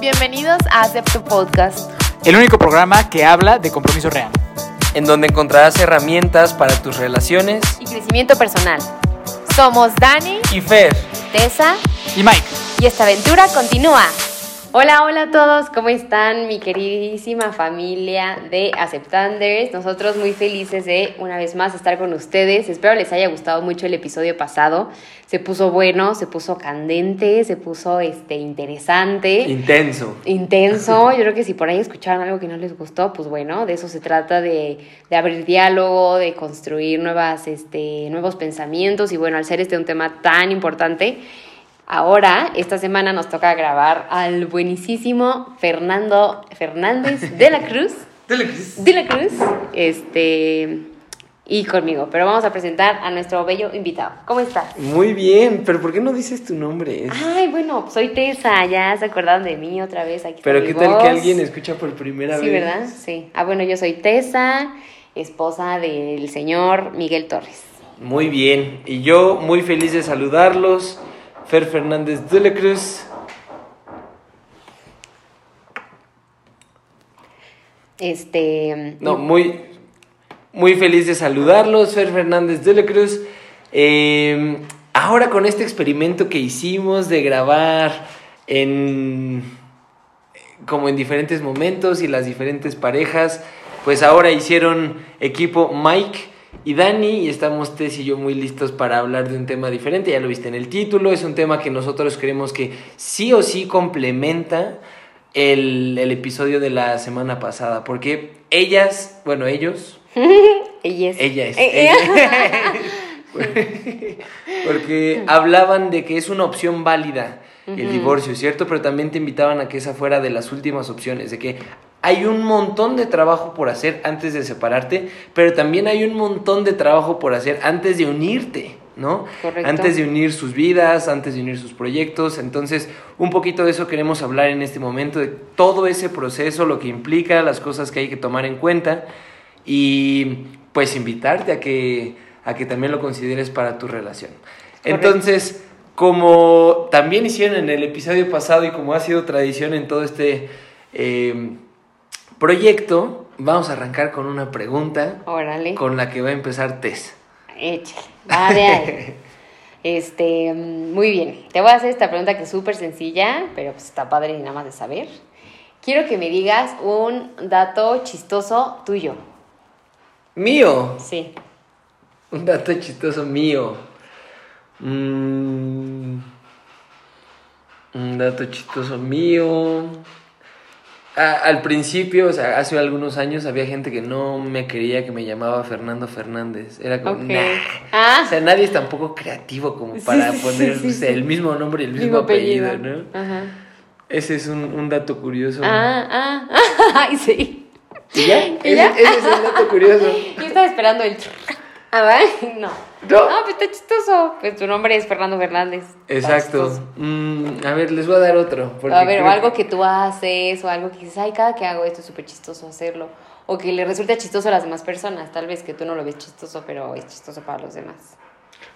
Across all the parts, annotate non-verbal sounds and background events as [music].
Bienvenidos a Acepto Podcast. El único programa que habla de compromiso real. en donde encontrarás herramientas para tus relaciones Y crecimiento personal. Somos Dani, y Fer. Tessa Y Mike, y esta aventura continúa. Hola, hola a todos, ¿cómo están mi queridísima familia de Aceptanders? Nosotros muy felices de una vez más estar con ustedes. Espero les haya gustado mucho el episodio pasado. Se puso bueno, se puso candente, se puso este interesante. Intenso. intenso. [laughs] Yo creo que si por ahí escucharon algo que no les gustó, pues bueno, de eso se trata, de, de abrir diálogo, de construir nuevas, este, nuevos pensamientos y bueno, al ser este un tema tan importante, ahora, esta semana nos toca grabar al buenísimo Fernando Fernández [laughs] de la Cruz, de la Cruz, este, y conmigo, pero vamos a presentar a nuestro bello invitado. ¿Cómo estás? Muy bien, pero ¿por qué no dices tu nombre? Ay, bueno, soy Tessa, ya se acordaron de mí otra vez. Aquí Pero ¿qué tal voz. que alguien escucha por primera Sí, vez? ¿verdad? Sí. Ah, bueno, yo soy Tessa, esposa del señor Miguel Torres. Muy bien, y yo muy feliz de saludarlos. Fer Fernández de la Cruz. Este. No, muy, muy feliz de saludarlos, Fer Fernández de la Cruz. Eh, ahora con este experimento que hicimos de grabar en como en diferentes momentos y las diferentes parejas, pues ahora hicieron equipo Mike y Dani y estamos Tess y yo muy listos para hablar de un tema diferente, ya lo viste en el título, es un tema que nosotros creemos que sí o sí complementa el, el episodio de la semana pasada, porque ellas, bueno, ellos, [laughs] Ella es. ella es. Eh, ella- [laughs] Porque hablaban de que es una opción válida el divorcio, ¿cierto? Pero también te invitaban a que esa fuera de las últimas opciones, de que hay un montón de trabajo por hacer antes de separarte, pero también hay un montón de trabajo por hacer antes de unirte, ¿no? Correcto. Antes de unir sus vidas, antes de unir sus proyectos. Entonces, un poquito de eso queremos hablar en este momento, de todo ese proceso, lo que implica, las cosas que hay que tomar en cuenta y pues invitarte a que, a que también lo consideres para tu relación. Correcto. Entonces, como también hicieron en el episodio pasado y como ha sido tradición en todo este eh, proyecto, vamos a arrancar con una pregunta Órale. con la que va a empezar Tess. Échale. Va de ahí. [laughs] Este, mm, muy bien. Te voy a hacer esta pregunta que es súper sencilla, pero pues está padre y nada más de saber. Quiero que me digas un dato chistoso tuyo. Mío, Sí. un dato chistoso mío. Mm, un dato chistoso mío. A- al principio, o sea, hace algunos años había gente que no me quería que me llamaba Fernando Fernández. Era como, nah. Ah. O sea, nadie es tampoco creativo como para sí, poner sí, sí. el mismo nombre y el mismo, apellido, ¿no? Ajá. Ese es un, un dato curioso. Ah, ah, [laughs] ay, sí. ¿Y ya? ¿Y Ese, ya? ese es el dato curioso. [laughs] Yo estaba esperando el... [laughs] Ah, ¿va? No. No. No, pues está chistoso. Pues tu nombre es Fernando Fernández. Exacto. Mm, a ver, les voy a dar otro. A ver, o algo que tú haces, o algo que dices, ay, cada que hago esto es súper chistoso hacerlo. O que le resulta chistoso a las demás personas. Tal vez que tú no lo ves chistoso, pero es chistoso para los demás.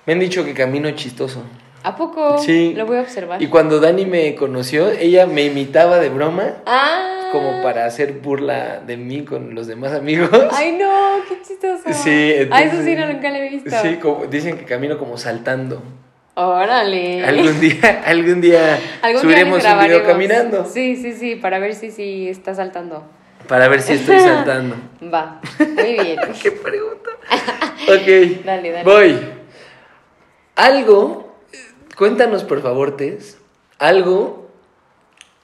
Me han dicho que camino chistoso. ¿A poco? Sí. Lo voy a observar. Y cuando Dani me conoció, ella me imitaba de broma, Ah. como para hacer burla de mí con los demás amigos. Ay, no, qué chistoso. Sí, Ah, eso sí, entonces- no, nunca lo he visto. Sí, como- dicen que camino como saltando. Órale. Algún día, [laughs] algún día Algún día subiremos un video caminando. Sí, sí, sí, para ver si, si está saltando. Para ver si estoy [laughs] saltando. Va, muy bien. [laughs] ¿Qué pregunta? Ok. Dale, dale. Voy. Algo, cuéntanos por favor, Tess, algo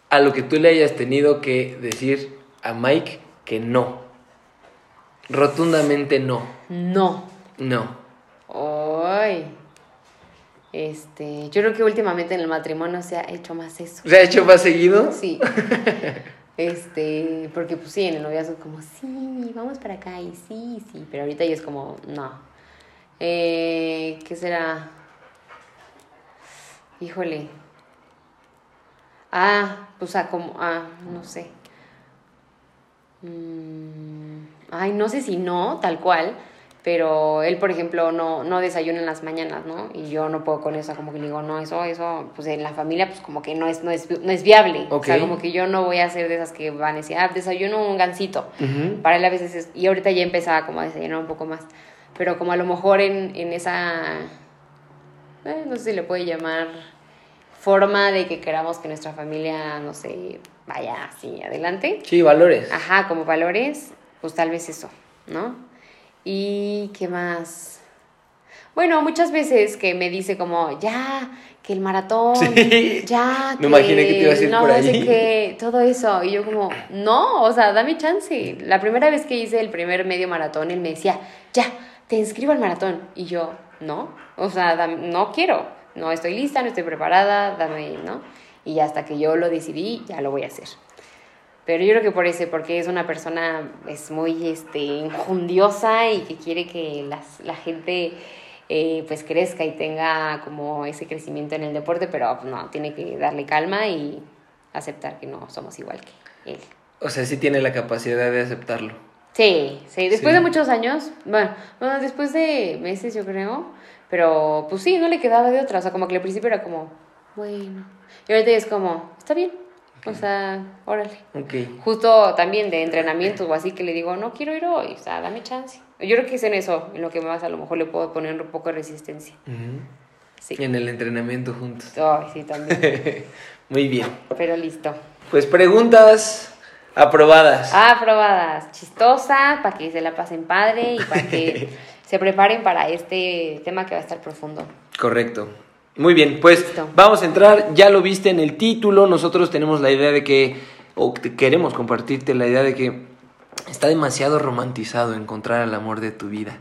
a lo que tú le hayas tenido que decir a Mike que no. Rotundamente no. No. No. Ay. Este, yo creo que últimamente en el matrimonio se ha hecho más eso. ¿Se ha hecho más seguido? Sí. [laughs] Este, porque pues sí, en el noviazgo como, sí, vamos para acá y sí, sí, pero ahorita ya es como, no. Eh, ¿Qué será? Híjole. Ah, pues ah, como, ah, no sé. Mm, ay, no sé si no, tal cual, pero él, por ejemplo, no, no desayuna en las mañanas, ¿no? Y yo no puedo con eso, como que le digo, no, eso, eso, pues en la familia, pues como que no es, no es, no es viable. O sea, como que yo no voy a ser de esas que van a decir, ah, desayuno un gansito. Ujú. Para él a veces es, y ahorita ya empezaba como a desayunar un poco más, pero como a lo mejor en, en esa, eh, no sé si le puede llamar forma de que queramos que nuestra familia, no sé, vaya así adelante. Sí, valores. Ajá, como valores, pues tal vez eso, ¿no? ¿Y qué más? Bueno, muchas veces que me dice como, ya, que el maratón, Sí. ya, [laughs] Me imaginé que te ibas a ir no, por no sé ahí. qué, todo eso. Y yo como, no, o sea, dame chance. La primera vez que hice el primer medio maratón, él me decía, ya, te inscribo al maratón. Y yo, no, o sea, no quiero, no estoy lista, no estoy preparada, dame, ¿no? Y hasta que yo lo decidí, ya lo voy a hacer. Pero yo creo que por ese, porque es una persona es muy este, y que quiere que las, la gente eh, pues crezca y tenga como ese crecimiento en el deporte, pero pues, no, tiene que darle calma y aceptar que no somos igual que él. O sea, sí tiene la capacidad de aceptarlo. Sí, sí, después Sí. de muchos años, bueno, bueno, después de meses yo creo, pero pues sí, no le quedaba de otra, o sea, como que al principio era como, bueno, y ahorita es como, está bien, o sea, órale. Ok. Justo también de entrenamientos o así que le digo, no quiero ir hoy, o sea, dame chance. Yo creo que es en eso, en lo que más a lo mejor le puedo poner un poco de resistencia. Ujú. Sí. En el entrenamiento juntos. Ay, sí, también. [laughs] Muy bien. Pero listo. Pues preguntas aprobadas. Ah, aprobadas. Chistosa, para que se la pasen padre y para que [laughs] se preparen para este tema que va a estar profundo. Correcto. Muy bien, pues Listo. vamos a entrar, ya lo viste en el título, nosotros tenemos la idea de que, o queremos compartirte la idea de que está demasiado romantizado encontrar el amor de tu vida.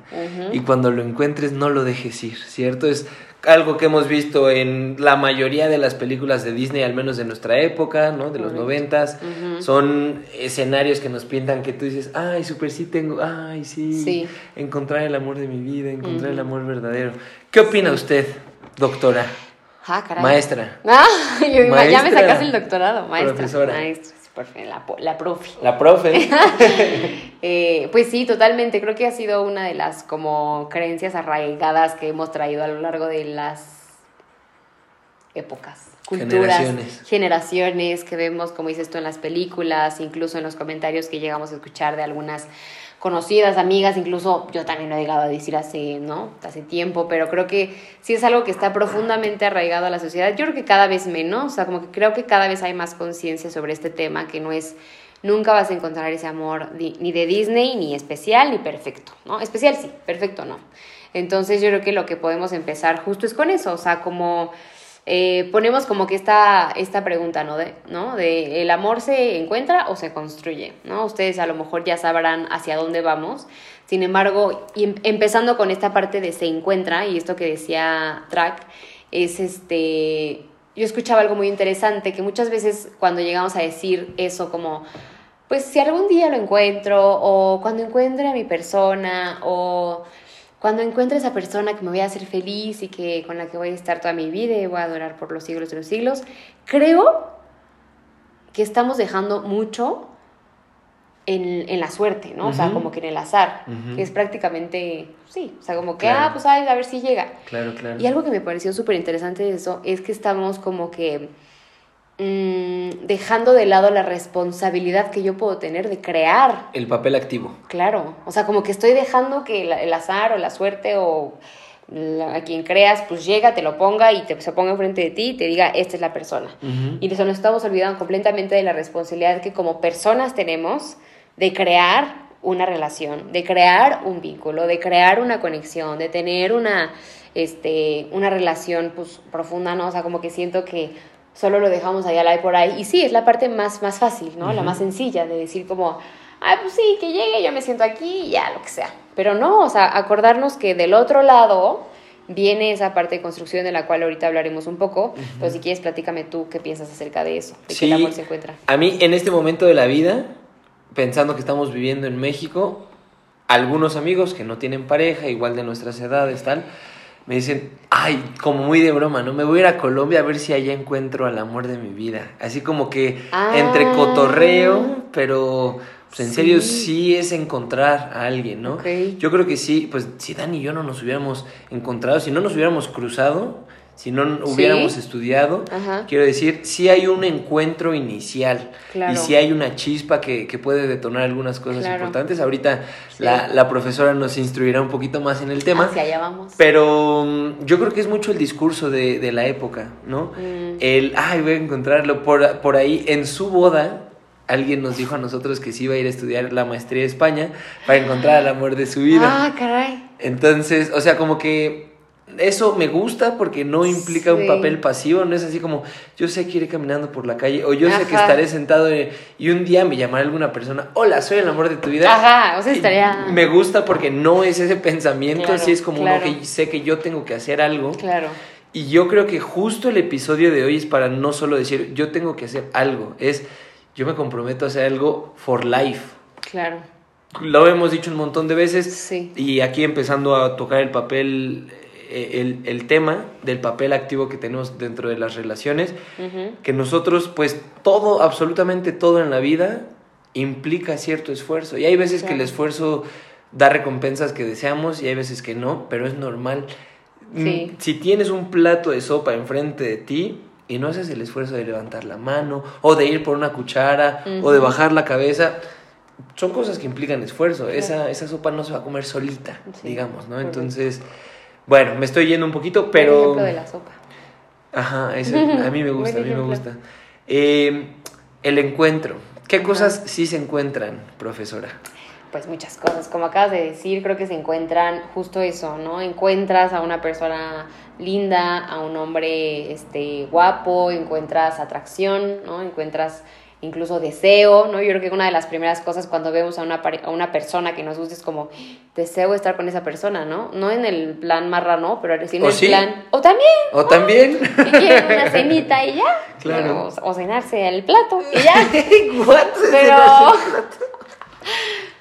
Y cuando lo encuentres no lo dejes ir, ¿cierto? Es algo que hemos visto en la mayoría de las películas de Disney, al menos de nuestra época, ¿no? De los noventas. Son escenarios que nos pintan que tú dices, ay, súper sí tengo, ay, sí, Sí. encontrar el amor de mi vida, encontrar el amor verdadero. ¿Qué opina usted, doctora? Ah, caray. Maestra. [laughs] Ah, yo ya me sacaste el doctorado, maestra. Profesora. Maestra, la, la profe. La profe. [laughs] Eh, pues sí, totalmente. Creo que ha sido una de las como creencias arraigadas que hemos traído a lo largo de las épocas, culturas, Generaciones. generaciones que vemos, como dices tú, en las películas, incluso en los comentarios que llegamos a escuchar de algunas conocidas, amigas, incluso yo también lo he llegado a decir hace, ¿no? Hace tiempo, pero creo que sí es algo que está profundamente arraigado a la sociedad. Yo creo que cada vez menos, o sea, como que creo que cada vez hay más conciencia sobre este tema, que no es, nunca vas a encontrar ese amor ni de Disney, ni especial, ni perfecto, ¿no? Especial sí, perfecto no. Entonces yo creo que lo que podemos empezar justo es con eso, o sea, como eh, ponemos como que esta, esta pregunta, ¿no? De, ¿no? De ¿el amor se encuentra o se construye? ¿no? Ustedes a lo mejor ya sabrán hacia dónde vamos. Sin embargo, y em- empezando con esta parte de se encuentra, y esto que decía Track, es este... Yo escuchaba algo muy interesante, que muchas veces cuando llegamos a decir eso como, pues si algún día lo encuentro, o cuando encuentre a mi persona, o cuando encuentre esa persona que me voy a hacer feliz y que con la que voy a estar toda mi vida y voy a adorar por los siglos de los siglos, creo que estamos dejando mucho en, en la suerte, ¿no? O sea, como que en el azar, que es prácticamente, sí, o sea, como que, Claro. ah, pues ay, a ver si llega. Claro, claro. Y algo que me pareció súper interesante de eso es que estamos como que mm, dejando de lado la responsabilidad que yo puedo tener de crear El papel activo. Claro, o sea, como que estoy dejando que el azar o la suerte o a quien creas, pues llega, te lo ponga y te, se ponga enfrente de ti y te diga, esta es la persona. Ujú. Y eso nos estamos olvidando completamente de la responsabilidad que como personas tenemos de crear una relación, de crear un vínculo, de crear una conexión, de tener una, este, una relación pues, profunda, ¿no? O sea, como que siento que solo lo dejamos allá y por ahí. Y sí, es la parte más, más fácil, ¿no? La más sencilla de decir como, ay, pues sí, que llegue, yo me siento aquí y ya, lo que sea. Pero no, o sea, acordarnos que del otro lado viene esa parte de construcción de la cual ahorita hablaremos un poco. Pero si quieres, platícame tú qué piensas acerca de eso, de Sí. que el amor se encuentra. A mí, en este momento de la vida, pensando que estamos viviendo en México, algunos amigos que no tienen pareja, igual de nuestras edades, tal, me dicen, ay, como muy de broma, ¿no? Me voy a ir a Colombia a ver si allá encuentro al amor de mi vida. Así como que Ah. entre cotorreo, pero Pues en serio Sí. es encontrar a alguien, ¿no? Ok. Yo creo que sí, pues si Dani y yo no nos hubiéramos encontrado, si no nos hubiéramos cruzado, si no hubiéramos estudiado, Ajá. quiero decir, sí hay un encuentro inicial Claro. y sí hay una chispa que, que puede detonar algunas cosas Claro. importantes. Ahorita Sí. la, la profesora nos instruirá un poquito más en el tema. Hacia allá vamos. Pero mm, yo creo que es mucho el discurso de, de la época, ¿no? Mm. El, ay, voy a encontrarlo. Por, por ahí, en su boda, alguien nos dijo a nosotros que sí iba a ir a estudiar la maestría de España para encontrar el amor de su vida. Ah, caray. Entonces, o sea, como que eso me gusta porque no implica un papel pasivo, no es así como yo sé que iré caminando por la calle o yo sé que estaré sentado y un día me llamará alguna persona, hola, soy el amor de tu vida. Ajá, o sea, estaría. Me gusta porque no es ese pensamiento, Claro, sí es como claro. uno que sé que yo tengo que hacer algo. Claro. Y yo creo que justo el episodio de hoy es para no solo decir yo tengo que hacer algo, es yo me comprometo a hacer algo for life. Claro. Lo hemos dicho un montón de veces Sí. y aquí empezando a tocar el papel, el, el tema del papel activo que tenemos dentro de las relaciones, que nosotros pues todo, absolutamente todo en la vida implica cierto esfuerzo. Y hay veces que el esfuerzo da recompensas que deseamos y hay veces que no, pero es normal. Mm, Sí. Si tienes un plato de sopa enfrente de ti y no haces el esfuerzo de levantar la mano o de ir por una cuchara o de bajar la cabeza, son cosas que implican esfuerzo. Esa, esa sopa no se va a comer solita, Sí, digamos, ¿no? Entonces, bueno, me estoy yendo un poquito, pero... ejemplo de la sopa. Ajá, ese- a mí me [laughs] gusta, a mí me gusta. Eh, el encuentro. ¿Qué Ajá. cosas sí se encuentran, profesora? Pues muchas cosas, como acabas de decir, creo que se encuentran justo eso, ¿no? Encuentras a una persona linda, a un hombre este, guapo, encuentras atracción, ¿no? Encuentras incluso deseo, ¿no? Yo creo que una de las primeras cosas cuando vemos a una, a una persona que nos gusta es como, deseo estar con esa persona, ¿no? No en el plan marrano, pero en ¿O el sí? plan... O también, ¿O también? [laughs] si quieren una cenita y ya. Claro. O, o cenarse el plato y ya. [laughs] Pero, [laughs]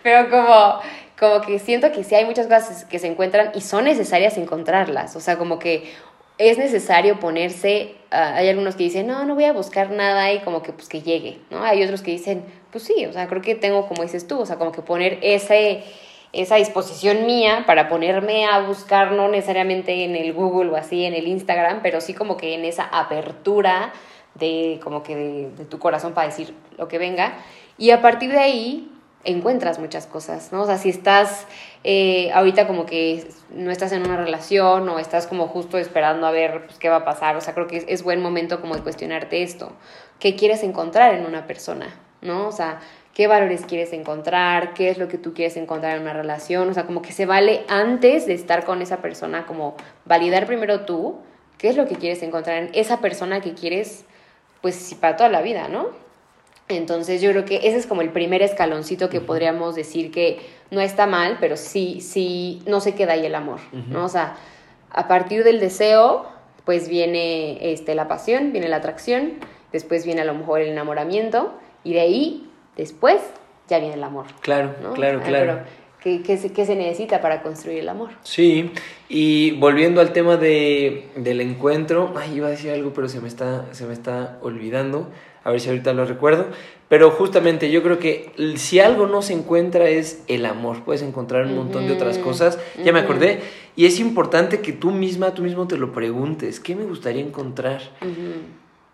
pero como, como que siento que sí hay muchas cosas que se encuentran y son necesarias encontrarlas. O sea, como que es necesario ponerse, ah, hay algunos que dicen, no, no voy a buscar nada y como que pues que llegue, ¿no? Hay otros que dicen, pues sí, o sea, creo que tengo, como dices tú, o sea, como que poner ese, esa disposición mía para ponerme a buscar, no necesariamente en el Google o así, en el Instagram, pero sí como que en esa apertura de como que de, de tu corazón para decir lo que venga. Y a partir de ahí encuentras muchas cosas, ¿no? O sea, si estás eh, ahorita como que no estás en una relación o estás como justo esperando a ver pues, qué va a pasar, o sea, creo que es, es buen momento como de cuestionarte esto. ¿Qué quieres encontrar en una persona, ¿no? O sea, qué valores quieres encontrar, qué es lo que tú quieres encontrar en una relación, o sea, como que se vale antes de estar con esa persona, como validar primero tú qué es lo que quieres encontrar en esa persona que quieres, pues para toda la vida, ¿no? Entonces yo creo que ese es como el primer escaloncito que podríamos decir que no está mal, pero sí, sí, no se queda ahí el amor, ¿no? O sea, a partir del deseo, pues viene este, la pasión, viene la atracción, después viene a lo mejor el enamoramiento, y de ahí, después, ya viene el amor, Claro, ¿no? claro, Ah, claro. ¿qué, qué se, qué se necesita para construir el amor? Sí, y volviendo al tema de, del encuentro, ay, iba a decir algo, pero se me está, se me está olvidando. A ver si ahorita lo recuerdo. Pero justamente yo creo que si algo no se encuentra es el amor. Puedes encontrar un montón de otras cosas. Ya me acordé. Y es importante que tú misma, tú mismo te lo preguntes. ¿Qué me gustaría encontrar?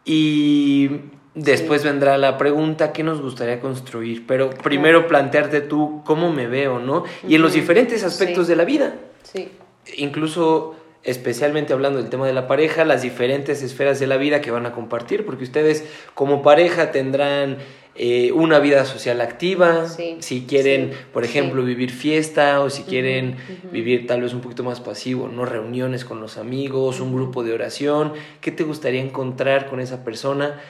Y después vendrá la pregunta, ¿qué nos gustaría construir? Pero primero plantearte tú cómo me veo, ¿no? Y en los diferentes aspectos sí. de la vida Sí, incluso especialmente hablando del tema de la pareja, las diferentes esferas de la vida que van a compartir, porque ustedes como pareja tendrán eh, una vida social activa, Sí, si quieren, sí, por sí. ejemplo, vivir fiesta o si quieren vivir tal vez un poquito más pasivo, ¿no? Reuniones con los amigos, un grupo de oración, ¿qué te gustaría encontrar con esa persona?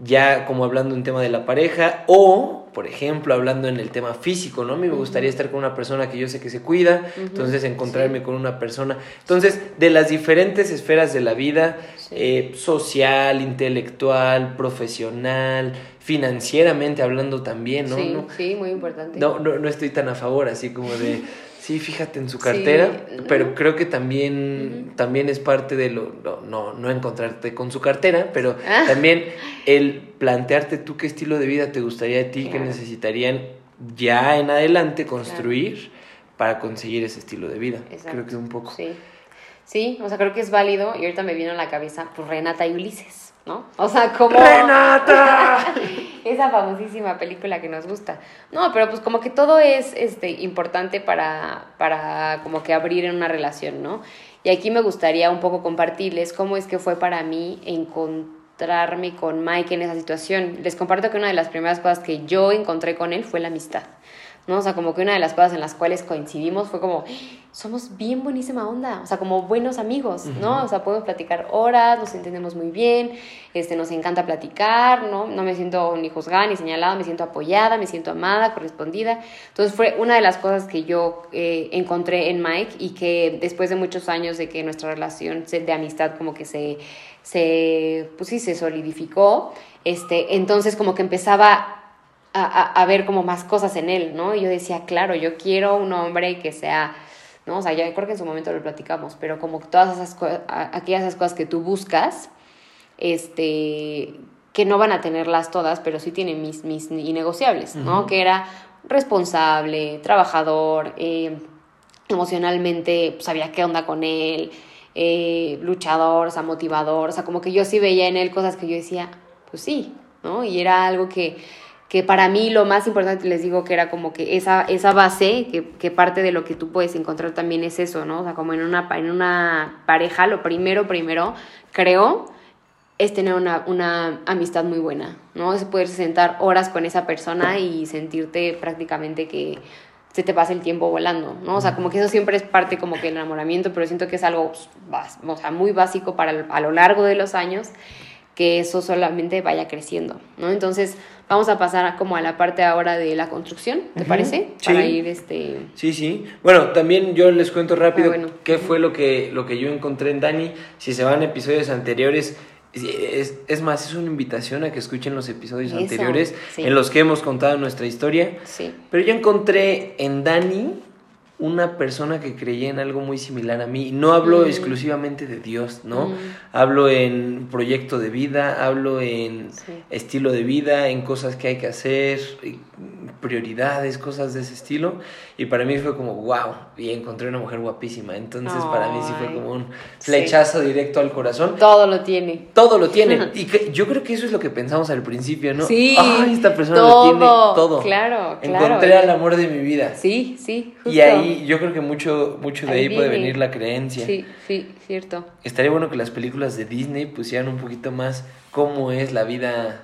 Ya como hablando en tema de la pareja o, por ejemplo, hablando en el tema físico, ¿no? A mí me gustaría estar con una persona que yo sé que se cuida, entonces encontrarme sí. con una persona. Entonces, de las diferentes esferas de la vida, Sí. eh, social, intelectual, profesional, financieramente hablando también, ¿no? sí, no, sí, muy importante. no, no, no estoy tan a favor, así como de, [laughs] sí, fíjate en su cartera, Sí, pero creo que también, también es parte de lo, no, no, no encontrarte con su cartera, pero Ah. [laughs] también el plantearte tú qué estilo de vida te gustaría a ti, qué Claro. necesitarían ya en adelante construir para conseguir ese estilo de vida. Exacto. Creo que un poco. Sí. Sí, o sea, creo que es válido y ahorita me vino a la cabeza, pues Renata y Ulises, ¿no? O sea, como... ¡Renata! [laughs] Esa famosísima película que nos gusta. No, pero pues como que todo es este, importante para, para como que abrir en una relación, ¿no? Y aquí me gustaría un poco compartirles cómo es que fue para mí encontrarme con Mike en esa situación. Les comparto que una de las primeras cosas que yo encontré con él fue la amistad. ¿No? O sea, como que una de las cosas en las cuales coincidimos fue como, somos bien buenísima onda, o sea, como buenos amigos, ¿no? O sea, podemos platicar horas, nos entendemos muy bien, este, nos encanta platicar, ¿no? No me siento ni juzgada ni señalada, me siento apoyada, me siento amada, correspondida. Entonces fue una de las cosas que yo eh, encontré en Mike y que después de muchos años de que nuestra relación de amistad como que se, se pues sí, se solidificó, este, entonces como que empezaba a, a, a, ver como más cosas en él, ¿no? Y yo decía, claro, yo quiero un hombre que sea, ¿no? O sea, ya creo que en su momento lo platicamos, pero como todas esas cosas, aquellas esas cosas que tú buscas, este, que no van a tenerlas todas, pero sí tienen mis, mis innegociables, ¿no? Uh -huh. Que era responsable, trabajador, eh, emocionalmente pues, sabía qué onda con él, eh, luchador, o sea, motivador, o sea, como que yo sí veía en él cosas que yo decía, pues sí, ¿no? Y era algo que que para mí lo más importante les digo que era como que esa, esa base, que, que, parte de lo que tú puedes encontrar también es eso, ¿no? O sea, como en una, en una pareja, lo primero, primero, creo, es tener una, una amistad muy buena, ¿no? Es poder sentar horas con esa persona y sentirte prácticamente que se te pasa el tiempo volando, ¿no? O sea, como que eso siempre es parte como que el enamoramiento, pero siento que es algo o sea, muy básico para a lo largo de los años que eso solamente vaya creciendo, ¿no? Entonces, vamos a pasar a como a la parte ahora de la construcción, ¿te uh -huh. parece? Sí. Para ir este Sí, sí. Bueno, también yo les cuento rápido ah, bueno. qué fue lo que lo que yo encontré en Dani, si se van a episodios anteriores es, es, más, es una invitación a que escuchen los episodios Eso, anteriores sí. en los que hemos contado nuestra historia. Sí. Pero yo encontré en Dani una persona que creía en algo muy similar a mí. No hablo mm. exclusivamente de Dios, ¿no? Mm. Hablo en proyecto de vida, hablo en Sí. estilo de vida, en cosas que hay que hacer, prioridades, cosas de ese estilo. Y para mí fue como, wow, y encontré una mujer guapísima. Entonces para mí sí fue como un sí. flechazo directo al corazón. Todo lo tiene. Todo lo tiene. [laughs] Y que, yo creo que eso es lo que pensamos al principio, ¿no? Sí. Ay, esta persona todo, lo tiene todo. Claro, claro. Encontré al amor de mi vida. Sí, sí, justo. Y ahí yo creo que mucho, mucho de Ahí ahí, puede venir la creencia. Sí, sí, cierto. Estaría bueno que las películas de Disney pusieran un poquito más cómo es la vida,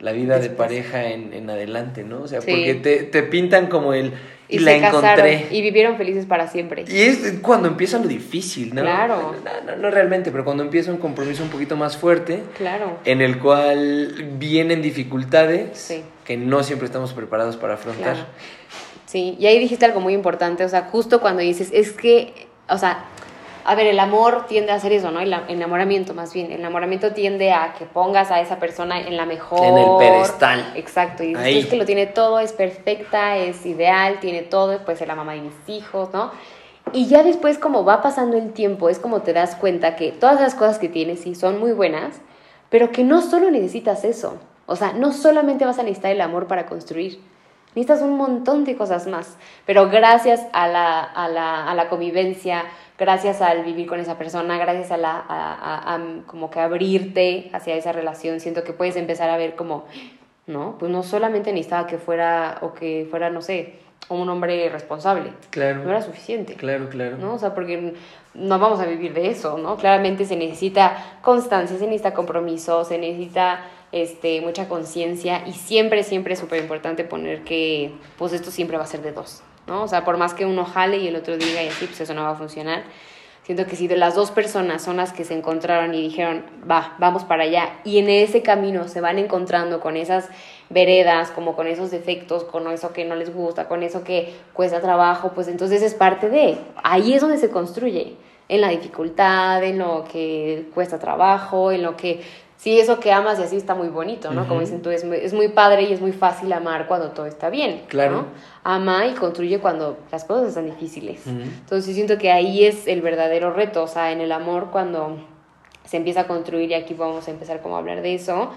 la vida de pareja en, en adelante, ¿no? O sea, Sí. porque te, te pintan como el y, Y, la se casaron encontré. y vivieron felices para siempre. Y es cuando empieza lo difícil, ¿no? Claro. No, no, no realmente, pero cuando empieza un compromiso un poquito más fuerte, Claro. en el cual vienen dificultades Sí. que no siempre estamos preparados para afrontar. Claro. Sí, y ahí dijiste algo muy importante, o sea, justo cuando dices, es que, o sea, a ver, el amor tiende a hacer eso, ¿no? El enamoramiento, más bien. El enamoramiento tiende a que pongas a esa persona en la mejor. En el pedestal. Exacto. Y dices, es que lo tiene todo, es perfecta, es ideal, tiene todo, puede ser la mamá de mis hijos, ¿no? Y ya después, como va pasando el tiempo, es como te das cuenta que todas las cosas que tienes sí son muy buenas, pero que no solo necesitas eso. O sea, no solamente vas a necesitar el amor para construir. Necesitas un montón de cosas más. Pero gracias a la, a la, a la convivencia, gracias al vivir con esa persona, gracias a, la, a, a- a como que abrirte hacia esa relación, siento que puedes empezar a ver como, no, pues no solamente necesitaba que fuera, o que fuera, no sé, un hombre responsable. Claro. No era suficiente. Claro, claro. ¿no? O sea, porque no vamos a vivir de eso, ¿no? Claramente se necesita constancia, se necesita compromiso, se necesita este, mucha conciencia y siempre, siempre es súper importante poner que, pues esto siempre va a ser de dos, ¿no? O sea, por más que uno jale y el otro diga y así, pues eso no va a funcionar. Siento que si de las dos personas son las que se encontraron y dijeron, va, vamos para allá, y en ese camino se van encontrando con esas veredas, como con esos defectos, con eso que no les gusta, con eso que cuesta trabajo, pues entonces es parte de, ahí es donde se construye, en la dificultad, en lo que cuesta trabajo, en lo que, sí, eso que amas y así está muy bonito, ¿no? Como dicen tú, es muy, es muy padre y es muy fácil amar cuando todo está bien, Claro. ¿no? Ama y construye cuando las cosas están difíciles. Entonces yo siento que ahí es el verdadero reto, o sea, en el amor cuando se empieza a construir, y aquí vamos a empezar como a hablar de eso,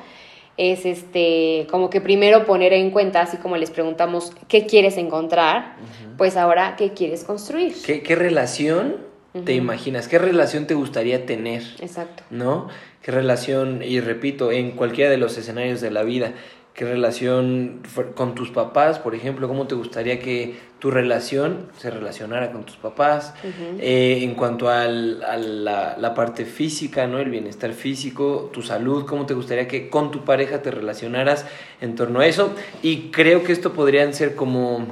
es este, como que primero poner en cuenta, así como les preguntamos qué quieres encontrar, pues ahora qué quieres construir. ¿Qué, qué relación te imaginas? ¿Qué relación te gustaría tener? Exacto. ¿No? ¿Qué relación, y repito, en cualquiera de los escenarios de la vida, qué relación con tus papás, por ejemplo, cómo te gustaría que tu relación se relacionara con tus papás, Eh, en cuanto al- a la, la parte física, ¿no? El bienestar físico, tu salud, cómo te gustaría que con tu pareja te relacionaras en torno a eso. Y creo que esto podrían ser como,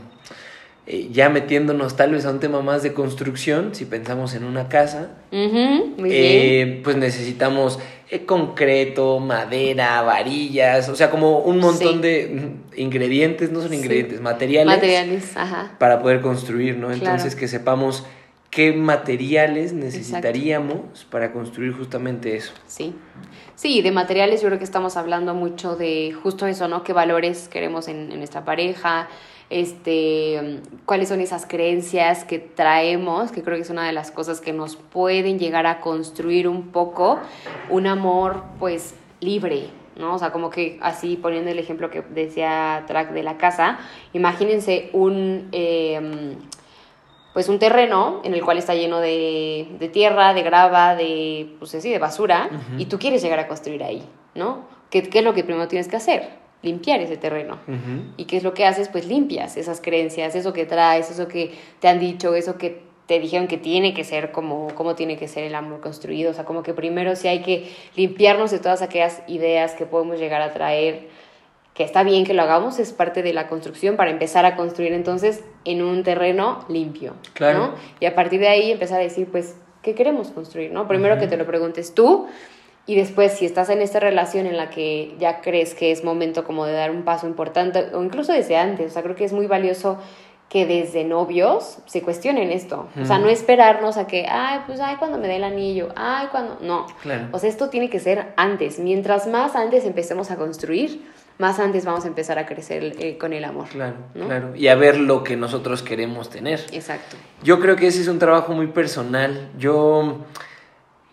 eh, ya metiéndonos tal vez a un tema más de construcción, si pensamos en una casa, Ujú, muy bien. eh, pues necesitamos concreto, madera, varillas, o sea, como un montón Sí. de mm, ingredientes, no son Sí. ingredientes, materiales, Materiales, ajá. para poder construir, ¿no? Claro. Entonces que sepamos qué materiales necesitaríamos para construir justamente eso. Sí. Sí, de materiales yo creo que estamos hablando mucho de justo eso, ¿no? ¿Qué valores queremos en, en nuestra pareja? Este, cuáles son esas creencias que traemos, que creo que es una de las cosas que nos pueden llegar a construir un poco un amor, pues, libre, ¿no? O sea, como que así poniendo el ejemplo que decía Track de la casa, imagínense un... em, pues un terreno en el cual está lleno de, de tierra, de grava, de, pues así, de basura, y tú quieres llegar a construir ahí, ¿no? ¿Qué, ¿Qué es lo que primero tienes que hacer? Limpiar ese terreno. ¿Y qué es lo que haces? Pues limpias esas creencias, eso que traes, eso que te han dicho, eso que te dijeron que tiene que ser como, como tiene que ser el amor construido. O sea, como que primero sí hay que limpiarnos de todas aquellas ideas que podemos llegar a traer, que está bien que lo hagamos, es parte de la construcción para empezar a construir entonces en un terreno limpio. Claro. ¿no? Y a partir de ahí empezar a decir, pues, ¿qué queremos construir? ¿no? Primero que te lo preguntes tú y después si estás en esta relación en la que ya crees que es momento como de dar un paso importante o incluso desde antes, o sea, creo que es muy valioso que desde novios se cuestionen esto. O sea, no esperarnos a que, ay, pues, ay, cuando me dé el anillo, ay, cuando... No. Claro. O sea, esto tiene que ser antes. Mientras más antes empecemos a construir, más antes vamos a empezar a crecer eh, con el amor. Claro, ¿no? claro. Y a ver lo que nosotros queremos tener. Exacto. Yo creo que ese es un trabajo muy personal. Yo,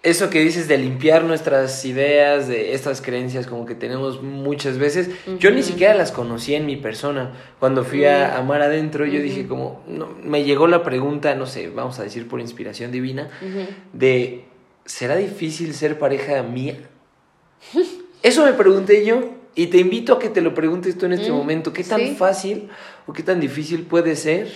eso que dices de limpiar nuestras ideas, de estas creencias como que tenemos muchas veces, yo ni siquiera las conocía en mi persona. Cuando fui a amar adentro, yo dije como, no, me llegó la pregunta, no sé, vamos a decir por inspiración divina, de, ¿será difícil ser pareja mía? Eso me pregunté yo y te invito a que te lo preguntes tú en este Mm, momento. ¿Qué tan sí. fácil o qué tan difícil puede ser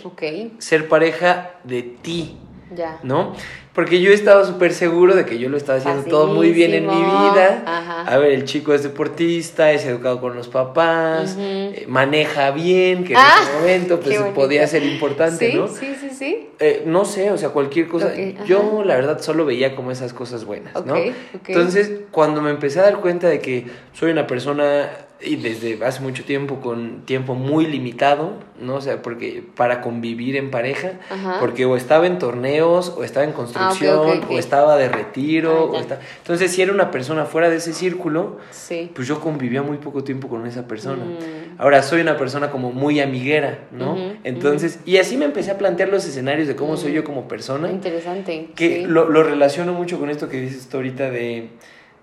ser pareja de ti? Ya. ¿No? Porque yo estaba súper seguro de que yo lo estaba haciendo todo muy bien en mi vida. Ajá. A ver, el chico es deportista, es educado con los papás, eh, maneja bien, que en Ah, ese momento pues podía ser importante, sí, ¿no? Sí, sí, sí. Eh, no sé, o sea, cualquier cosa. Yo, la verdad, solo veía como esas cosas buenas, ¿no? Ok, ok. Entonces, cuando me empecé a dar cuenta de que soy una persona, y desde hace mucho tiempo, con tiempo muy limitado, ¿no? O sea, porque para convivir en pareja, Ajá. porque o estaba en torneos, o estaba en construcción, Ah, ok. o estaba de retiro, Ah, o ya. esta- Entonces, si era una persona fuera de ese círculo, Sí. pues yo convivía muy poco tiempo con esa persona. Mm. Ahora soy una persona como muy amiguera, ¿no? Entonces, y así me empecé a plantear los escenarios de cómo soy yo como persona, Interesante. que sí. lo, lo relaciono mucho con esto que dices tú ahorita de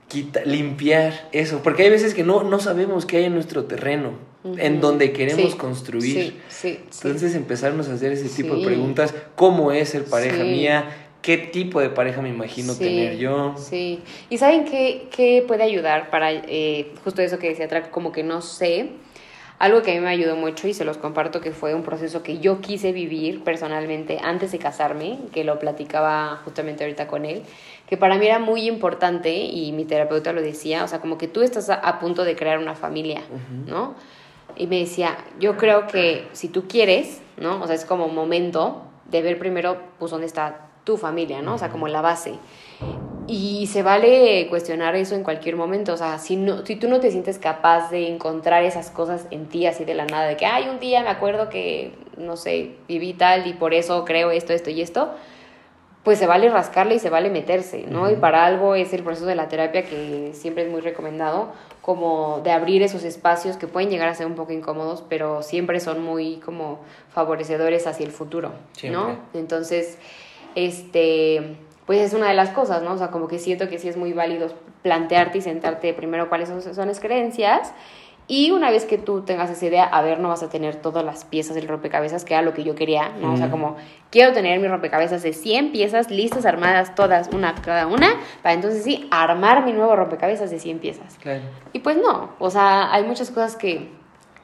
quita, limpiar eso, porque hay veces que no, no sabemos qué hay en nuestro terreno, en donde queremos Sí, construir. Sí, sí. Entonces empezarnos a hacer ese tipo de preguntas, ¿cómo es ser pareja mía? ¿Qué tipo de pareja me imagino tener yo? Sí. ¿Y saben qué, qué puede ayudar para eh, justo eso que decía Track, como que no sé? Algo que a mí me ayudó mucho y se los comparto que fue un proceso que yo quise vivir personalmente antes de casarme, que lo platicaba justamente ahorita con él, que para mí era muy importante y mi terapeuta lo decía, o sea, como que tú estás a, a punto de crear una familia, ¿no? Y me decía, yo creo que si tú quieres, ¿no? O sea, es como momento de ver primero, pues, dónde está tu familia, ¿no? O sea, como la base. Y se vale cuestionar eso en cualquier momento. O sea, si, no, si tú no te sientes capaz de encontrar esas cosas en ti así de la nada, de que, ay, un día me acuerdo que, no sé, viví tal y por eso creo esto, esto y esto, pues se vale rascarle y se vale meterse, ¿no? Y para algo es el proceso de la terapia que siempre es muy recomendado, como de abrir esos espacios que pueden llegar a ser un poco incómodos, pero siempre son muy como favorecedores hacia el futuro, ¿no? Entonces, este, pues es una de las cosas, ¿no? O sea, como que siento que sí es muy válido plantearte y sentarte primero cuáles son, son las creencias y una vez que tú tengas esa idea, a ver, no vas a tener todas las piezas del rompecabezas, que era lo que yo quería, ¿no? O sea, como quiero tener mi rompecabezas de 100 piezas listas, armadas, todas, una cada una, para entonces sí, armar mi nuevo rompecabezas de 100 piezas. Claro. Y pues no, o sea, hay muchas cosas que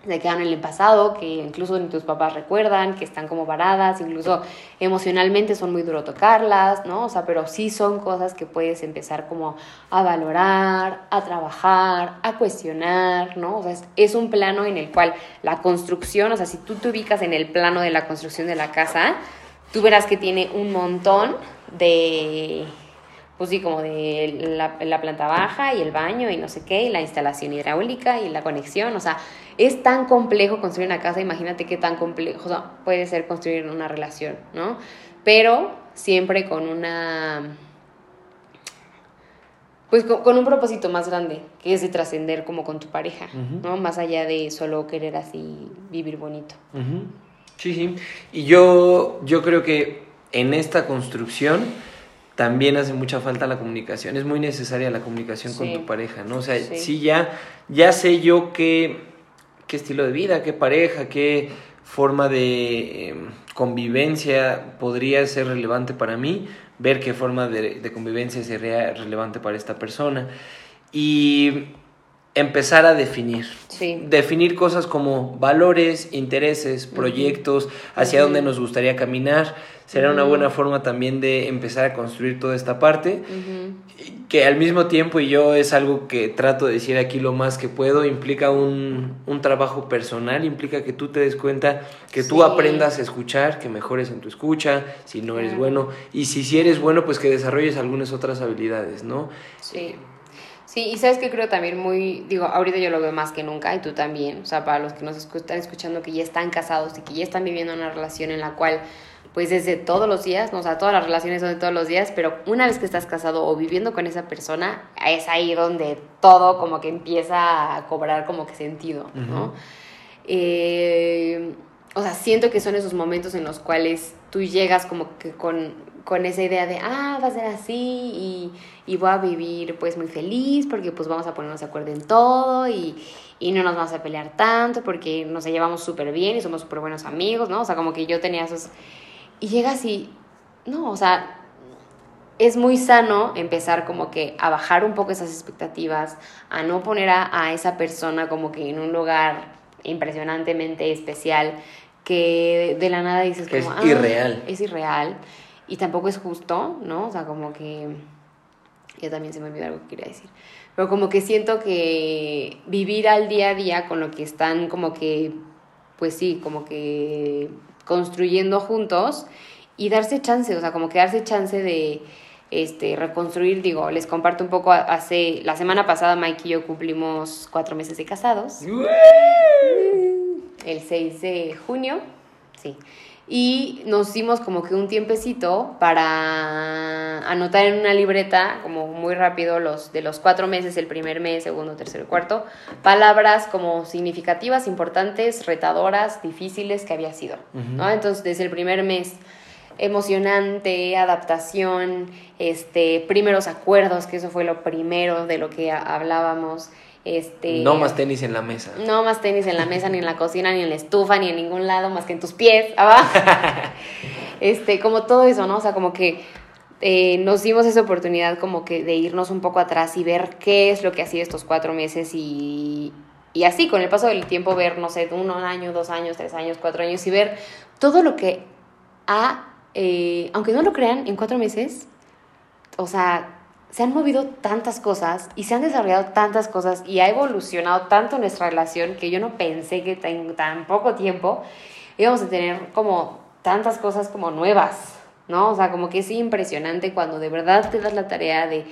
se quedan en el pasado, que incluso tus papás recuerdan, que están como varadas, incluso emocionalmente son muy duro tocarlas, ¿no? O sea, pero sí son cosas que puedes empezar como a valorar, a trabajar, a cuestionar, ¿no? O sea, es, es un plano en el cual la construcción, o sea, si tú te ubicas en el plano de la construcción de la casa, tú verás que tiene un montón de pues sí, como de la, la, planta baja y el baño y no sé qué, y la instalación hidráulica y la conexión, o sea, es tan complejo construir una casa, imagínate qué tan complejo o sea, puede ser construir una relación, ¿no? Pero siempre con una... Pues con, con un propósito más grande, que es de trascender como con tu pareja, uh -huh. ¿no? Más allá de solo querer así vivir bonito. Uh -huh. Sí, sí. Y yo, yo creo que en esta construcción también hace mucha falta la comunicación. Es muy necesaria la comunicación sí. con tu pareja, ¿no? O sea, sí, sí ya, ya sé yo qué, qué, estilo de vida, qué pareja, qué forma de eh, convivencia podría ser relevante para mí, ver qué forma de, de convivencia sería relevante para esta persona. Y empezar a definir. Sí. Definir cosas como valores, intereses, proyectos, uh -huh. hacia uh -huh. dónde nos gustaría caminar. Será uh -huh. una buena forma también de empezar a construir toda esta parte. Que al mismo tiempo, y yo es algo que trato de decir aquí lo más que puedo, implica un, un trabajo personal, implica que tú te des cuenta, que sí. tú aprendas a escuchar, que mejores en tu escucha, si no eres bueno. Y si sí eres bueno, pues que desarrolles algunas otras habilidades, ¿no? Sí. Sí, y sabes que creo también muy, digo, ahorita yo lo veo más que nunca y tú también, o sea, para los que nos están escuchando que ya están casados y que ya están viviendo una relación en la cual, pues desde todos los días, ¿no? o sea, todas las relaciones son de todos los días, pero una vez que estás casado o viviendo con esa persona, es ahí donde todo como que empieza a cobrar como que sentido, ¿no? Uh -huh. eh, o sea, siento que son esos momentos en los cuales tú llegas como que con, con esa idea de, ah, va a ser así y, y, voy a vivir pues muy feliz porque pues vamos a ponernos de acuerdo en todo y, y no nos vamos a pelear tanto porque nos llevamos súper bien y somos súper buenos amigos, ¿no? O sea, como que yo tenía esos... Y llegas y, no, o sea, es muy sano empezar como que a bajar un poco esas expectativas, a no poner a, a esa persona como que en un lugar impresionantemente especial que de la nada dices que como, es irreal. es irreal y tampoco es justo, ¿no? O sea, como que ya también se me olvidó algo que quería decir. Pero como que siento que vivir al día a día con lo que están como que pues sí, como que construyendo juntos y darse chance, o sea, como que darse chance de este, reconstruir, digo, les comparto un poco, hace, la semana pasada Mike y yo cumplimos cuatro meses de casados el 6 de junio, sí. Y nos dimos como que un tiempecito para anotar en una libreta, como muy rápido, los de los cuatro meses, el primer mes, segundo, tercero y cuarto, palabras como significativas, importantes, retadoras, difíciles que había sido, uh -huh. ¿no? Entonces, desde el primer mes, emocionante, adaptación, este, primeros acuerdos, que eso fue lo primero de lo que hablábamos, este, no más tenis en la mesa. No más tenis en la mesa, ni en la cocina, ni en la estufa, ni en ningún lado, más que en tus pies, [laughs] abajo. este, como todo eso, ¿no? O sea, como que eh, nos dimos esa oportunidad como que de irnos un poco atrás y ver qué es lo que hacía estos cuatro meses y, y así, con el paso del tiempo, ver, no sé, un año, dos años, tres años, cuatro años y ver todo lo que ha, eh, aunque no lo crean, en cuatro meses, o sea, se han movido tantas cosas y se han desarrollado tantas cosas y ha evolucionado tanto nuestra relación que yo no pensé que en tan poco tiempo íbamos a tener como tantas cosas como nuevas, ¿no? O sea, como que es impresionante cuando de verdad te das la tarea de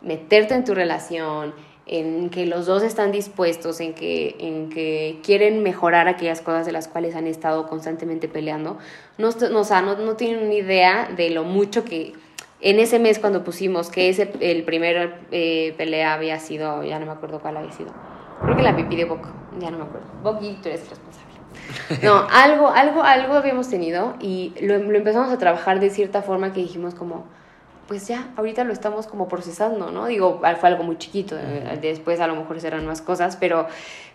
meterte en tu relación, en que los dos están dispuestos, en que, en que quieren mejorar aquellas cosas de las cuales han estado constantemente peleando. No, no, o sea, no, no tienen una idea de lo mucho que en ese mes cuando pusimos que ese, el primer eh, pelea había sido, ya no me acuerdo cuál había sido, creo que la pipí de Boc, ya no me acuerdo, Boc y tú eres responsable. [laughs] No, algo, algo, algo habíamos tenido y lo, lo, empezamos a trabajar de cierta forma que dijimos como, pues ya, ahorita lo estamos como procesando, ¿no? Digo, fue algo muy chiquito, eh, después a lo mejor serán más cosas, pero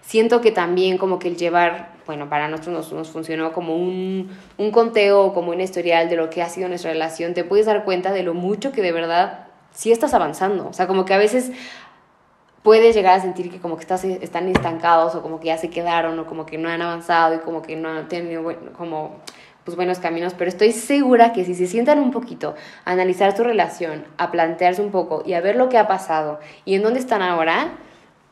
siento que también como que el llevar, bueno, para nosotros nos, nos funcionó como un, un conteo, como un historial de lo que ha sido nuestra relación, te puedes dar cuenta de lo mucho que de verdad sí estás avanzando, o sea, como que a veces puedes llegar a sentir que como que estás, están estancados o como que ya se quedaron o como que no han avanzado y como que no han tenido como pues, buenos caminos, pero estoy segura que si se sientan un poquito a analizar su relación, a plantearse un poco y a ver lo que ha pasado y en dónde están ahora,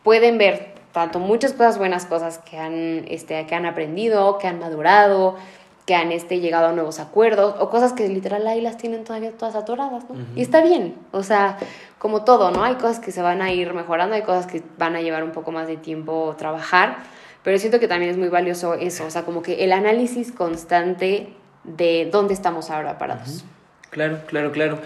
pueden ver tanto muchas cosas buenas, cosas que han, este, que han aprendido, que han madurado, que han este, llegado a nuevos acuerdos, o cosas que literal ahí las tienen todavía todas atoradas, ¿no? Y está bien, o sea, como todo, ¿no? Hay cosas que se van a ir mejorando, hay cosas que van a llevar un poco más de tiempo trabajar, pero siento que también es muy valioso eso, o sea, como que el análisis constante de dónde estamos ahora parados. Claro, claro, claro.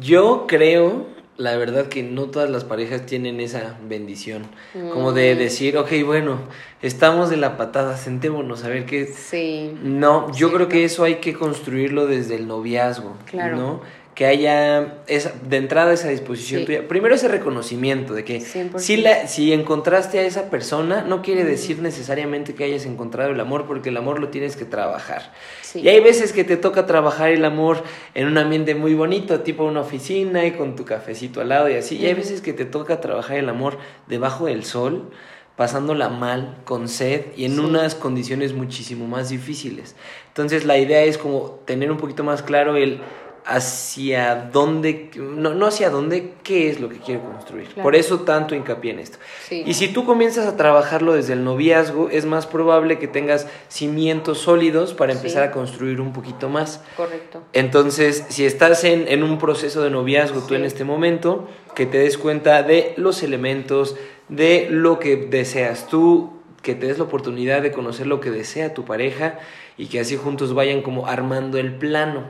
Yo creo, la verdad, que no todas las parejas tienen esa bendición. Como de Mm. decir, ok, bueno, estamos de la patada, sentémonos a ver qué. Sí. No, yo creo que eso hay que construirlo desde el noviazgo. Claro. ¿no? Que haya esa, de entrada esa disposición Sí. tuya. Primero ese reconocimiento de que 100%. si, la, si encontraste a esa persona, no quiere decir necesariamente que hayas encontrado el amor, porque el amor lo tienes que trabajar. Sí. Y hay veces que te toca trabajar el amor en un ambiente muy bonito, tipo una oficina y con tu cafecito al lado y así. Y hay veces que te toca trabajar el amor debajo del sol, pasándola mal, con sed y en Sí. unas condiciones muchísimo más difíciles. Entonces la idea es como tener un poquito más claro el hacia dónde, no, no hacia dónde, qué es lo que quiero construir. Claro. Por eso tanto hincapié en esto. Sí. Y si tú comienzas a trabajarlo desde el noviazgo, es más probable que tengas cimientos sólidos para empezar Sí. a construir un poquito más. Correcto. Entonces, si estás en, en un proceso de noviazgo tú en este momento, que te des cuenta de los elementos, de lo que deseas tú, que te des la oportunidad de conocer lo que desea tu pareja y que así juntos vayan como armando el plano.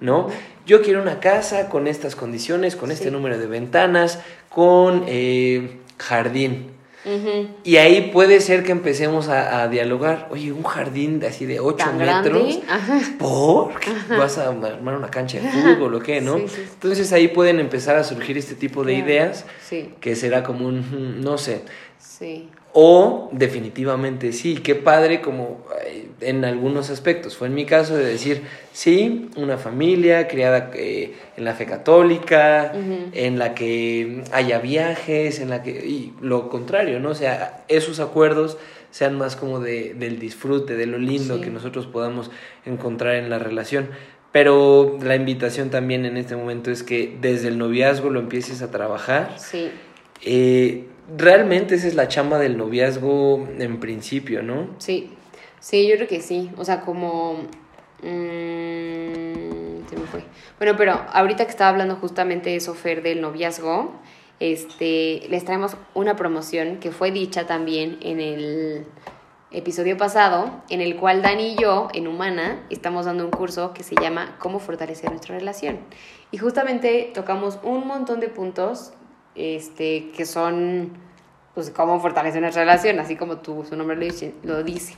¿no? Yo quiero una casa con estas condiciones, con este número de ventanas, con eh, jardín. Y ahí puede ser que empecemos a, a dialogar. Oye, un jardín de así de 8 Tan metros. ¿Por? ¿Vas a armar una cancha de fútbol o qué, no? Sí, sí, sí. Entonces ahí pueden empezar a surgir este tipo de Claro. ideas Sí, que será como un, no sé. sí. O definitivamente sí, qué padre como eh, en algunos aspectos. Fue en mi caso de decir, sí, una familia criada eh, en la fe católica, en la que haya viajes, en la que... Y lo contrario, ¿no? O sea, esos acuerdos sean más como de, del disfrute, de lo lindo Sí. que nosotros podamos encontrar en la relación. Pero la invitación también en este momento es que desde el noviazgo lo empieces a trabajar. Sí, Eh, realmente esa es la chamba del noviazgo en principio, ¿no? sí. Sí, yo creo que sí. O sea, como... mm, se me fue. Bueno, pero ahorita que estaba hablando justamente de eso, Fer, del noviazgo, este, les traemos una promoción que fue dicha también en el episodio pasado, en el cual Dani y yo, en Humana, estamos dando un curso que se llama Cómo fortalecer nuestra relación. Y justamente tocamos un montón de puntos este, que son, pues, cómo fortalecer nuestra relación, así como tú, su nombre lo dice. Lo dice.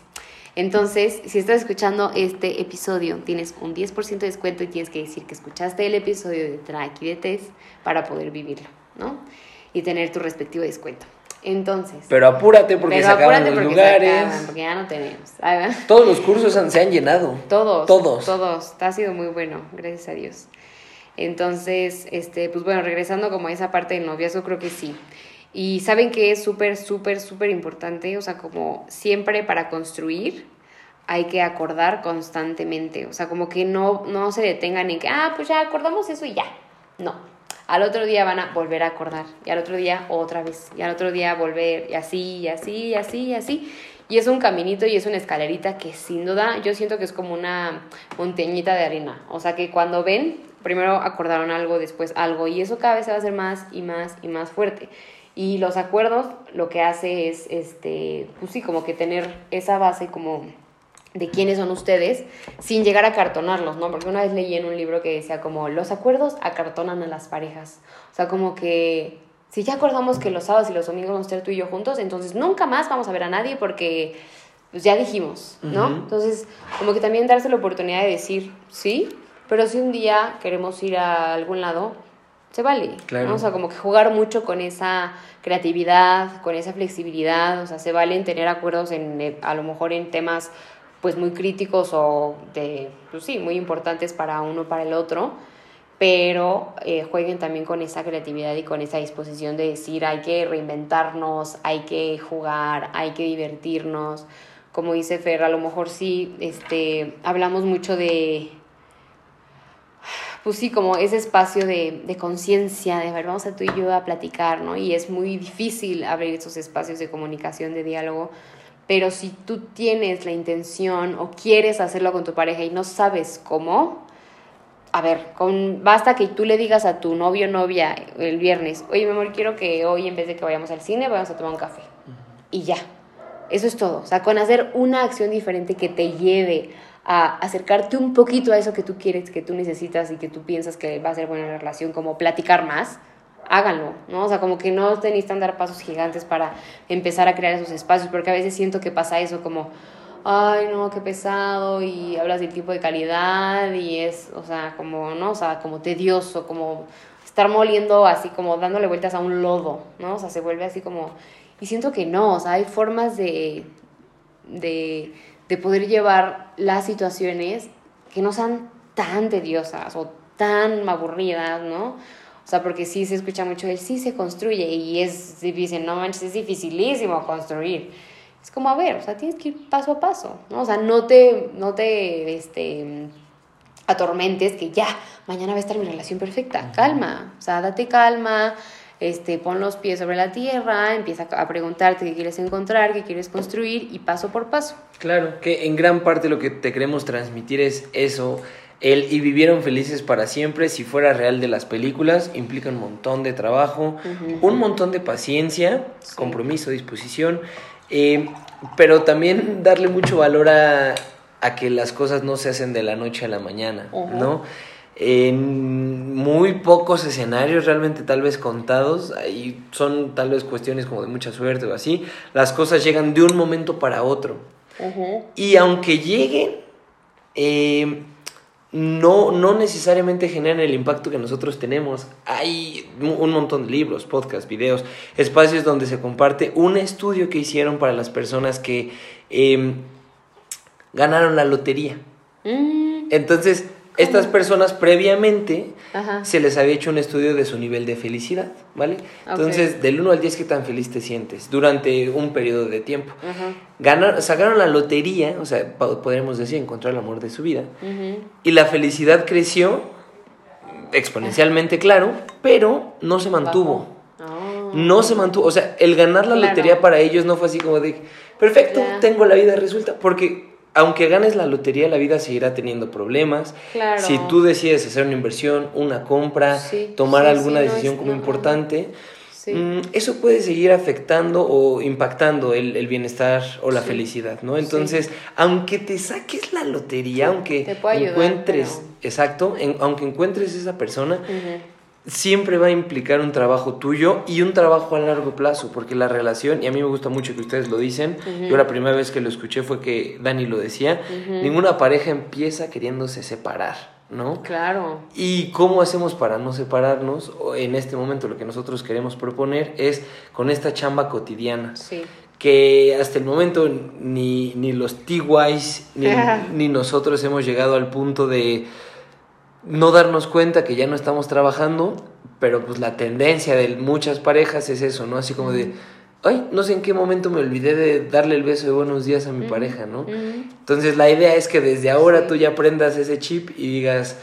Entonces, si estás escuchando este episodio, tienes un 10% de descuento y tienes que decir que escuchaste el episodio de Track y de Test para poder vivirlo, ¿no? Y tener tu respectivo descuento. Entonces, Pero apúrate porque pero se acaban los porque se lugares. acaban, porque ya no tenemos. Todos los cursos han- se han llenado. Todos. Todos. Todos. Ha sido muy bueno, gracias a Dios. Entonces, este, pues bueno, regresando como a esa parte del noviazgo, creo que sí. Y saben que es súper, súper, súper importante, o sea, como siempre para construir hay que acordar constantemente, o sea, como que no, no se detengan en que, ah, pues ya acordamos eso y ya. No, al otro día van a volver a acordar, y al otro día otra vez, y al otro día volver, y así, y así, y así, y así. Y es un caminito y es una escalerita que sin duda yo siento que es como una montañita de arena. O sea que cuando ven, primero acordaron algo, después algo, y eso cada vez se va a hacer más y más y más fuerte. Y los acuerdos lo que hace es, este, pues sí, como que tener esa base como de quiénes son ustedes sin llegar a cartonarlos, ¿no? Porque una vez leí en un libro que decía como los acuerdos acartonan a las parejas. O sea, como que si ya acordamos que los sábados y los domingos vamos a estar tú y yo juntos, entonces nunca más vamos a ver a nadie porque pues ya dijimos, ¿no? Entonces, como que también darse la oportunidad de decir, sí, pero si un día queremos ir a algún lado, se vale. Claro. ¿no? O sea, como que jugar mucho con esa creatividad, con esa flexibilidad, o sea, se valen tener acuerdos en, eh, a lo mejor en temas pues muy críticos o de, pues sí, muy importantes para uno, para el otro, pero eh, jueguen también con esa creatividad y con esa disposición de decir hay que reinventarnos, hay que jugar, hay que divertirnos. Como dice Fer, a lo mejor sí, este, hablamos mucho de, pues sí, como ese espacio de, de conciencia, de ver, vamos a tú y yo a platicar, ¿no? Y es muy difícil abrir esos espacios de comunicación, de diálogo, pero si tú tienes la intención o quieres hacerlo con tu pareja y no sabes cómo, a ver, con, basta que tú le digas a tu novio o novia el viernes, oye, mi amor, quiero que hoy en vez de que vayamos al cine, vayamos a tomar un café. Y ya, eso es todo. O sea, con hacer una acción diferente que te lleve a acercarte un poquito a eso que tú quieres, que tú necesitas y que tú piensas que va a ser buena la relación, como platicar más, háganlo, ¿no? O sea, como que no te necesitan dar pasos gigantes para empezar a crear esos espacios, porque a veces siento que pasa eso como, ay, no, qué pesado, y hablas del tipo de calidad, y es, o sea, como, ¿no? O sea, como tedioso, como estar moliendo así, como dándole vueltas a un lodo, ¿no? O sea, se vuelve así como, y siento que no, o sea, hay formas de, de, de poder llevar las situaciones que no sean tan tediosas o tan aburridas, ¿no? O sea, porque sí se escucha mucho el sí se construye y es difícil, no manches, es dificilísimo construir. Es como, a ver, o sea, tienes que ir paso a paso, ¿no? O sea, no te, no te, este, atormentes que ya, mañana va a estar mi relación perfecta. Calma, o sea, date calma, este, pon los pies sobre la tierra, empieza a preguntarte qué quieres encontrar, qué quieres construir y paso por paso. Claro, que en gran parte lo que te queremos transmitir es eso. El y vivieron felices para siempre, si fuera real de las películas, implica un montón de trabajo, un montón de paciencia, Sí. compromiso, disposición, eh, pero también darle mucho valor a, a que las cosas no se hacen de la noche a la mañana. ¿no? En muy pocos escenarios, realmente tal vez contados, ahí son tal vez cuestiones como de mucha suerte o así, las cosas llegan de un momento para otro. Y aunque lleguen, eh, no, no necesariamente generan el impacto que nosotros tenemos. Hay un un montón de libros, podcasts, videos, espacios donde se comparte un estudio que hicieron para las personas que eh, ganaron la lotería. Mm, Entonces, estas personas previamente Ajá. se les había hecho un estudio de su nivel de felicidad, ¿vale? Entonces, del 1 al 10, ¿qué tan feliz te sientes durante un periodo de tiempo? Ajá. Ganar, sacaron la lotería, o sea, po- podríamos decir, encontrar el amor de su vida. Y la felicidad creció exponencialmente, claro, pero no se mantuvo. Ah. No se mantuvo. O sea, el ganar la Claro. lotería para ellos no fue así como de, perfecto, tengo la vida resuelta. Porque aunque ganes la lotería, la vida seguirá teniendo problemas. Claro. Si tú decides hacer una inversión, una compra, Sí, tomar sí, alguna sí, decisión como importante, mm, eso puede seguir afectando o impactando el, el bienestar o la felicidad, ¿no? Entonces, aunque te saques la lotería, aunque ayudar, encuentres, pero- exacto, en- aunque encuentres esa persona. Siempre va a implicar un trabajo tuyo y un trabajo a largo plazo, porque la relación, y a mí me gusta mucho que ustedes lo dicen, yo la primera vez que lo escuché fue que Dani lo decía, ninguna pareja empieza queriéndose separar, ¿no? Claro. ¿Y cómo hacemos para no separarnos? En este momento lo que nosotros queremos proponer es con esta chamba cotidiana, Sí. que hasta el momento ni, ni los T-Wise ni, [laughs] ni nosotros hemos llegado al punto de no darnos cuenta que ya no estamos trabajando, pero pues la tendencia de muchas parejas es eso, ¿no? Así como de, ay, no sé en qué momento me olvidé de darle el beso de buenos días a mi pareja, ¿no? Entonces la idea es que desde ahora Sí. tú ya aprendas ese chip y digas,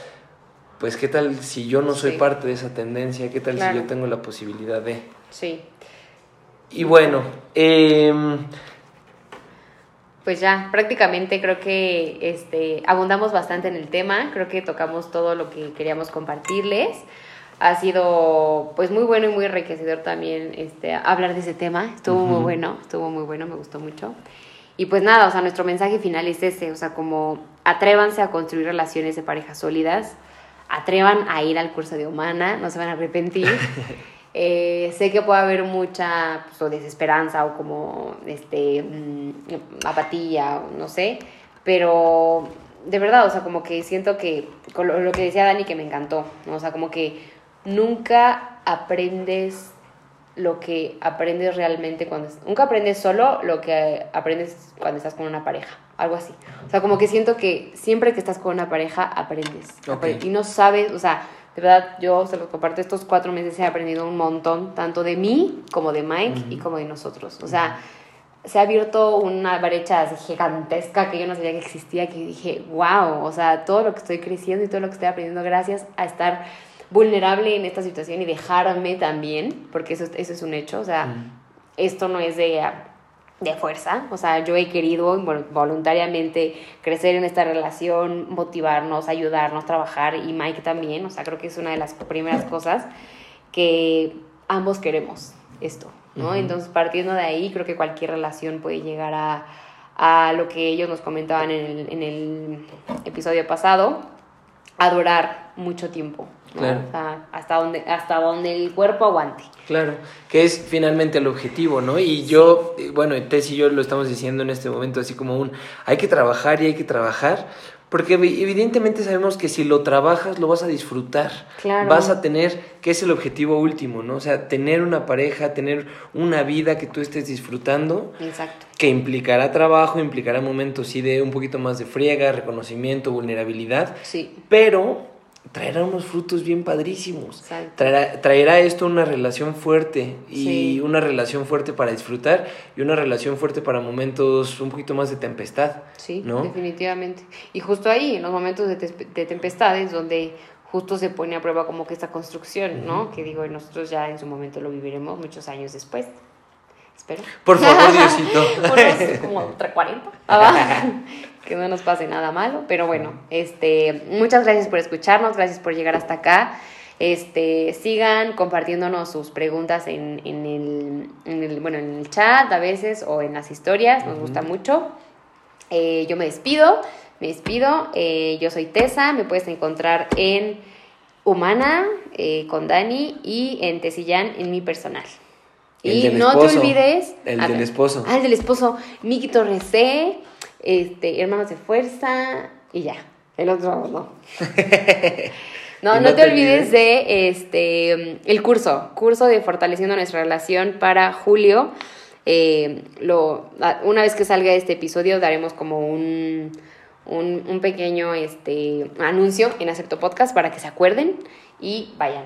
pues qué tal si yo no soy Sí. parte de esa tendencia, qué tal Claro. si yo tengo la posibilidad de... Sí. Y bueno, em, Pues ya, prácticamente creo que este, abundamos bastante en el tema, creo que tocamos todo lo que queríamos compartirles. Ha sido pues muy bueno y muy enriquecedor también este, hablar de ese tema, estuvo muy bueno, estuvo muy bueno, me gustó mucho. Y pues nada, o sea, nuestro mensaje final es ese, o sea, como atrévanse a construir relaciones de pareja sólidas, atrevan a ir al curso de humana, no se van a arrepentir. [laughs] Eh, sé que puede haber mucha pues, o desesperanza o como este mm, apatía, o no sé, pero de verdad, o sea, como que siento que con lo, lo que decía Dani que me encantó, ¿no? o sea, como que nunca aprendes lo que aprendes realmente cuando... Nunca aprendes solo lo que aprendes cuando estás con una pareja, algo así. O sea, como que siento que siempre que estás con una pareja aprendes. Ok. Y no sabes, o sea, de verdad yo se los comparto, estos cuatro meses he aprendido un montón, tanto de mí como de Mike y como de nosotros. O sea, se ha abierto una brecha así gigantesca que yo no sabía que existía, que dije, wow, o sea, todo lo que estoy creciendo y todo lo que estoy aprendiendo gracias a estar vulnerable en esta situación y dejarme también, porque eso, eso es un hecho, o sea, esto no es de, de fuerza, o sea, yo he querido vol- voluntariamente crecer en esta relación, motivarnos, ayudarnos, trabajar y Mike también, o sea, creo que es una de las primeras [laughs] cosas que ambos queremos esto, ¿no? Entonces, partiendo de ahí, creo que cualquier relación puede llegar a, a lo que ellos nos comentaban en el, en el episodio pasado, a durar mucho tiempo, ¿no? Claro. O sea, hasta donde, hasta donde el cuerpo aguante. Claro, que es finalmente el objetivo, ¿no? Y yo, eh, bueno, Tess y yo lo estamos diciendo en este momento, así como un, hay que trabajar y hay que trabajar, porque evi- evidentemente sabemos que si lo trabajas lo vas a disfrutar, Claro. vas a tener, que es el objetivo último, ¿no? O sea, tener una pareja, tener una vida que tú estés disfrutando, Exacto. que implicará trabajo, implicará momentos sí de un poquito más de friega, reconocimiento, vulnerabilidad, Sí. pero traerá unos frutos bien padrísimos. Traerá, traerá esto una relación fuerte y Sí. una relación fuerte para disfrutar y una relación fuerte para momentos un poquito más de tempestad. Sí, ¿no? definitivamente. Y justo ahí, en los momentos de, tes- de tempestades, donde justo se pone a prueba como que esta construcción, ¿no? Que digo, nosotros ya en su momento lo viviremos muchos años después. Espero. Por favor, [laughs] Diosito. Unos como entre 40. [laughs] [laughs] Que no nos pase nada malo. Pero bueno, este, muchas gracias por escucharnos, gracias por llegar hasta acá. Este, sigan compartiéndonos sus preguntas en, en el, en el- bueno, en el chat a veces o en las historias, nos gusta mucho. Eh, yo me despido, me despido. Eh, yo soy Tessa, me puedes encontrar en Humana eh, con Dani y en Tesillán en mi personal. El y no esposo, te olvides. el del esposo. Ah, el del esposo. Miki Torres este, Hermanos de Fuerza y ya. El otro no. [laughs] No, no, te, olvides de este el curso, curso de fortaleciendo nuestra relación para julio. Eh, lo, una vez que salga este episodio daremos como un, un, un pequeño este, anuncio en Acepto Podcast para que se acuerden y vayan.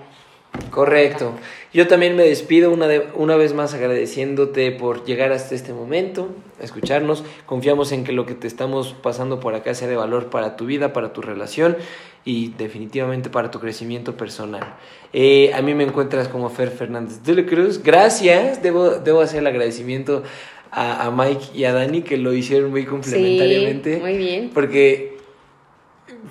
Correcto. Yo también me despido una, de- una vez más agradeciéndote por llegar hasta este momento, escucharnos. Confiamos en que lo que te estamos pasando por acá sea de valor para tu vida, para tu relación y definitivamente para tu crecimiento personal. Eh, a mí me encuentras como Fer Fernández de la Cruz. Gracias. Debo, debo hacer el agradecimiento a, a Mike y a Dani que lo hicieron muy complementariamente. Sí, muy bien. Porque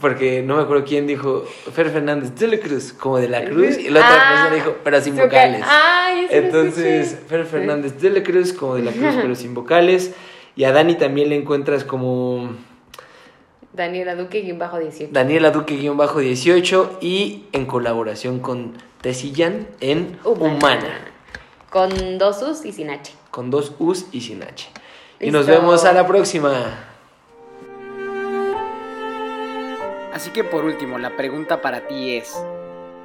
porque no me acuerdo quién dijo Fer Fernández de la Cruz, como de la Cruz, y la otra Ah, persona dijo, pero sin vocales. Ay, lo Entonces. Fer Fernández de la Cruz, como de la Cruz, pero sin vocales. Y a Dani también le encuentras como Daniela Duque, guion bajo 18. Daniela Duque-18 y en colaboración con Tesillán en Humana, Con dos U's y sin H. con dos U's y sin H. Y nos vemos a la próxima. Así que por último, la pregunta para ti es,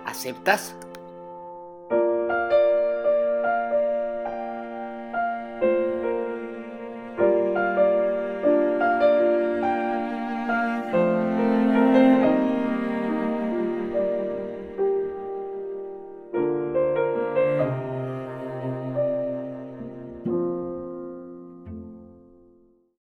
¿aceptas?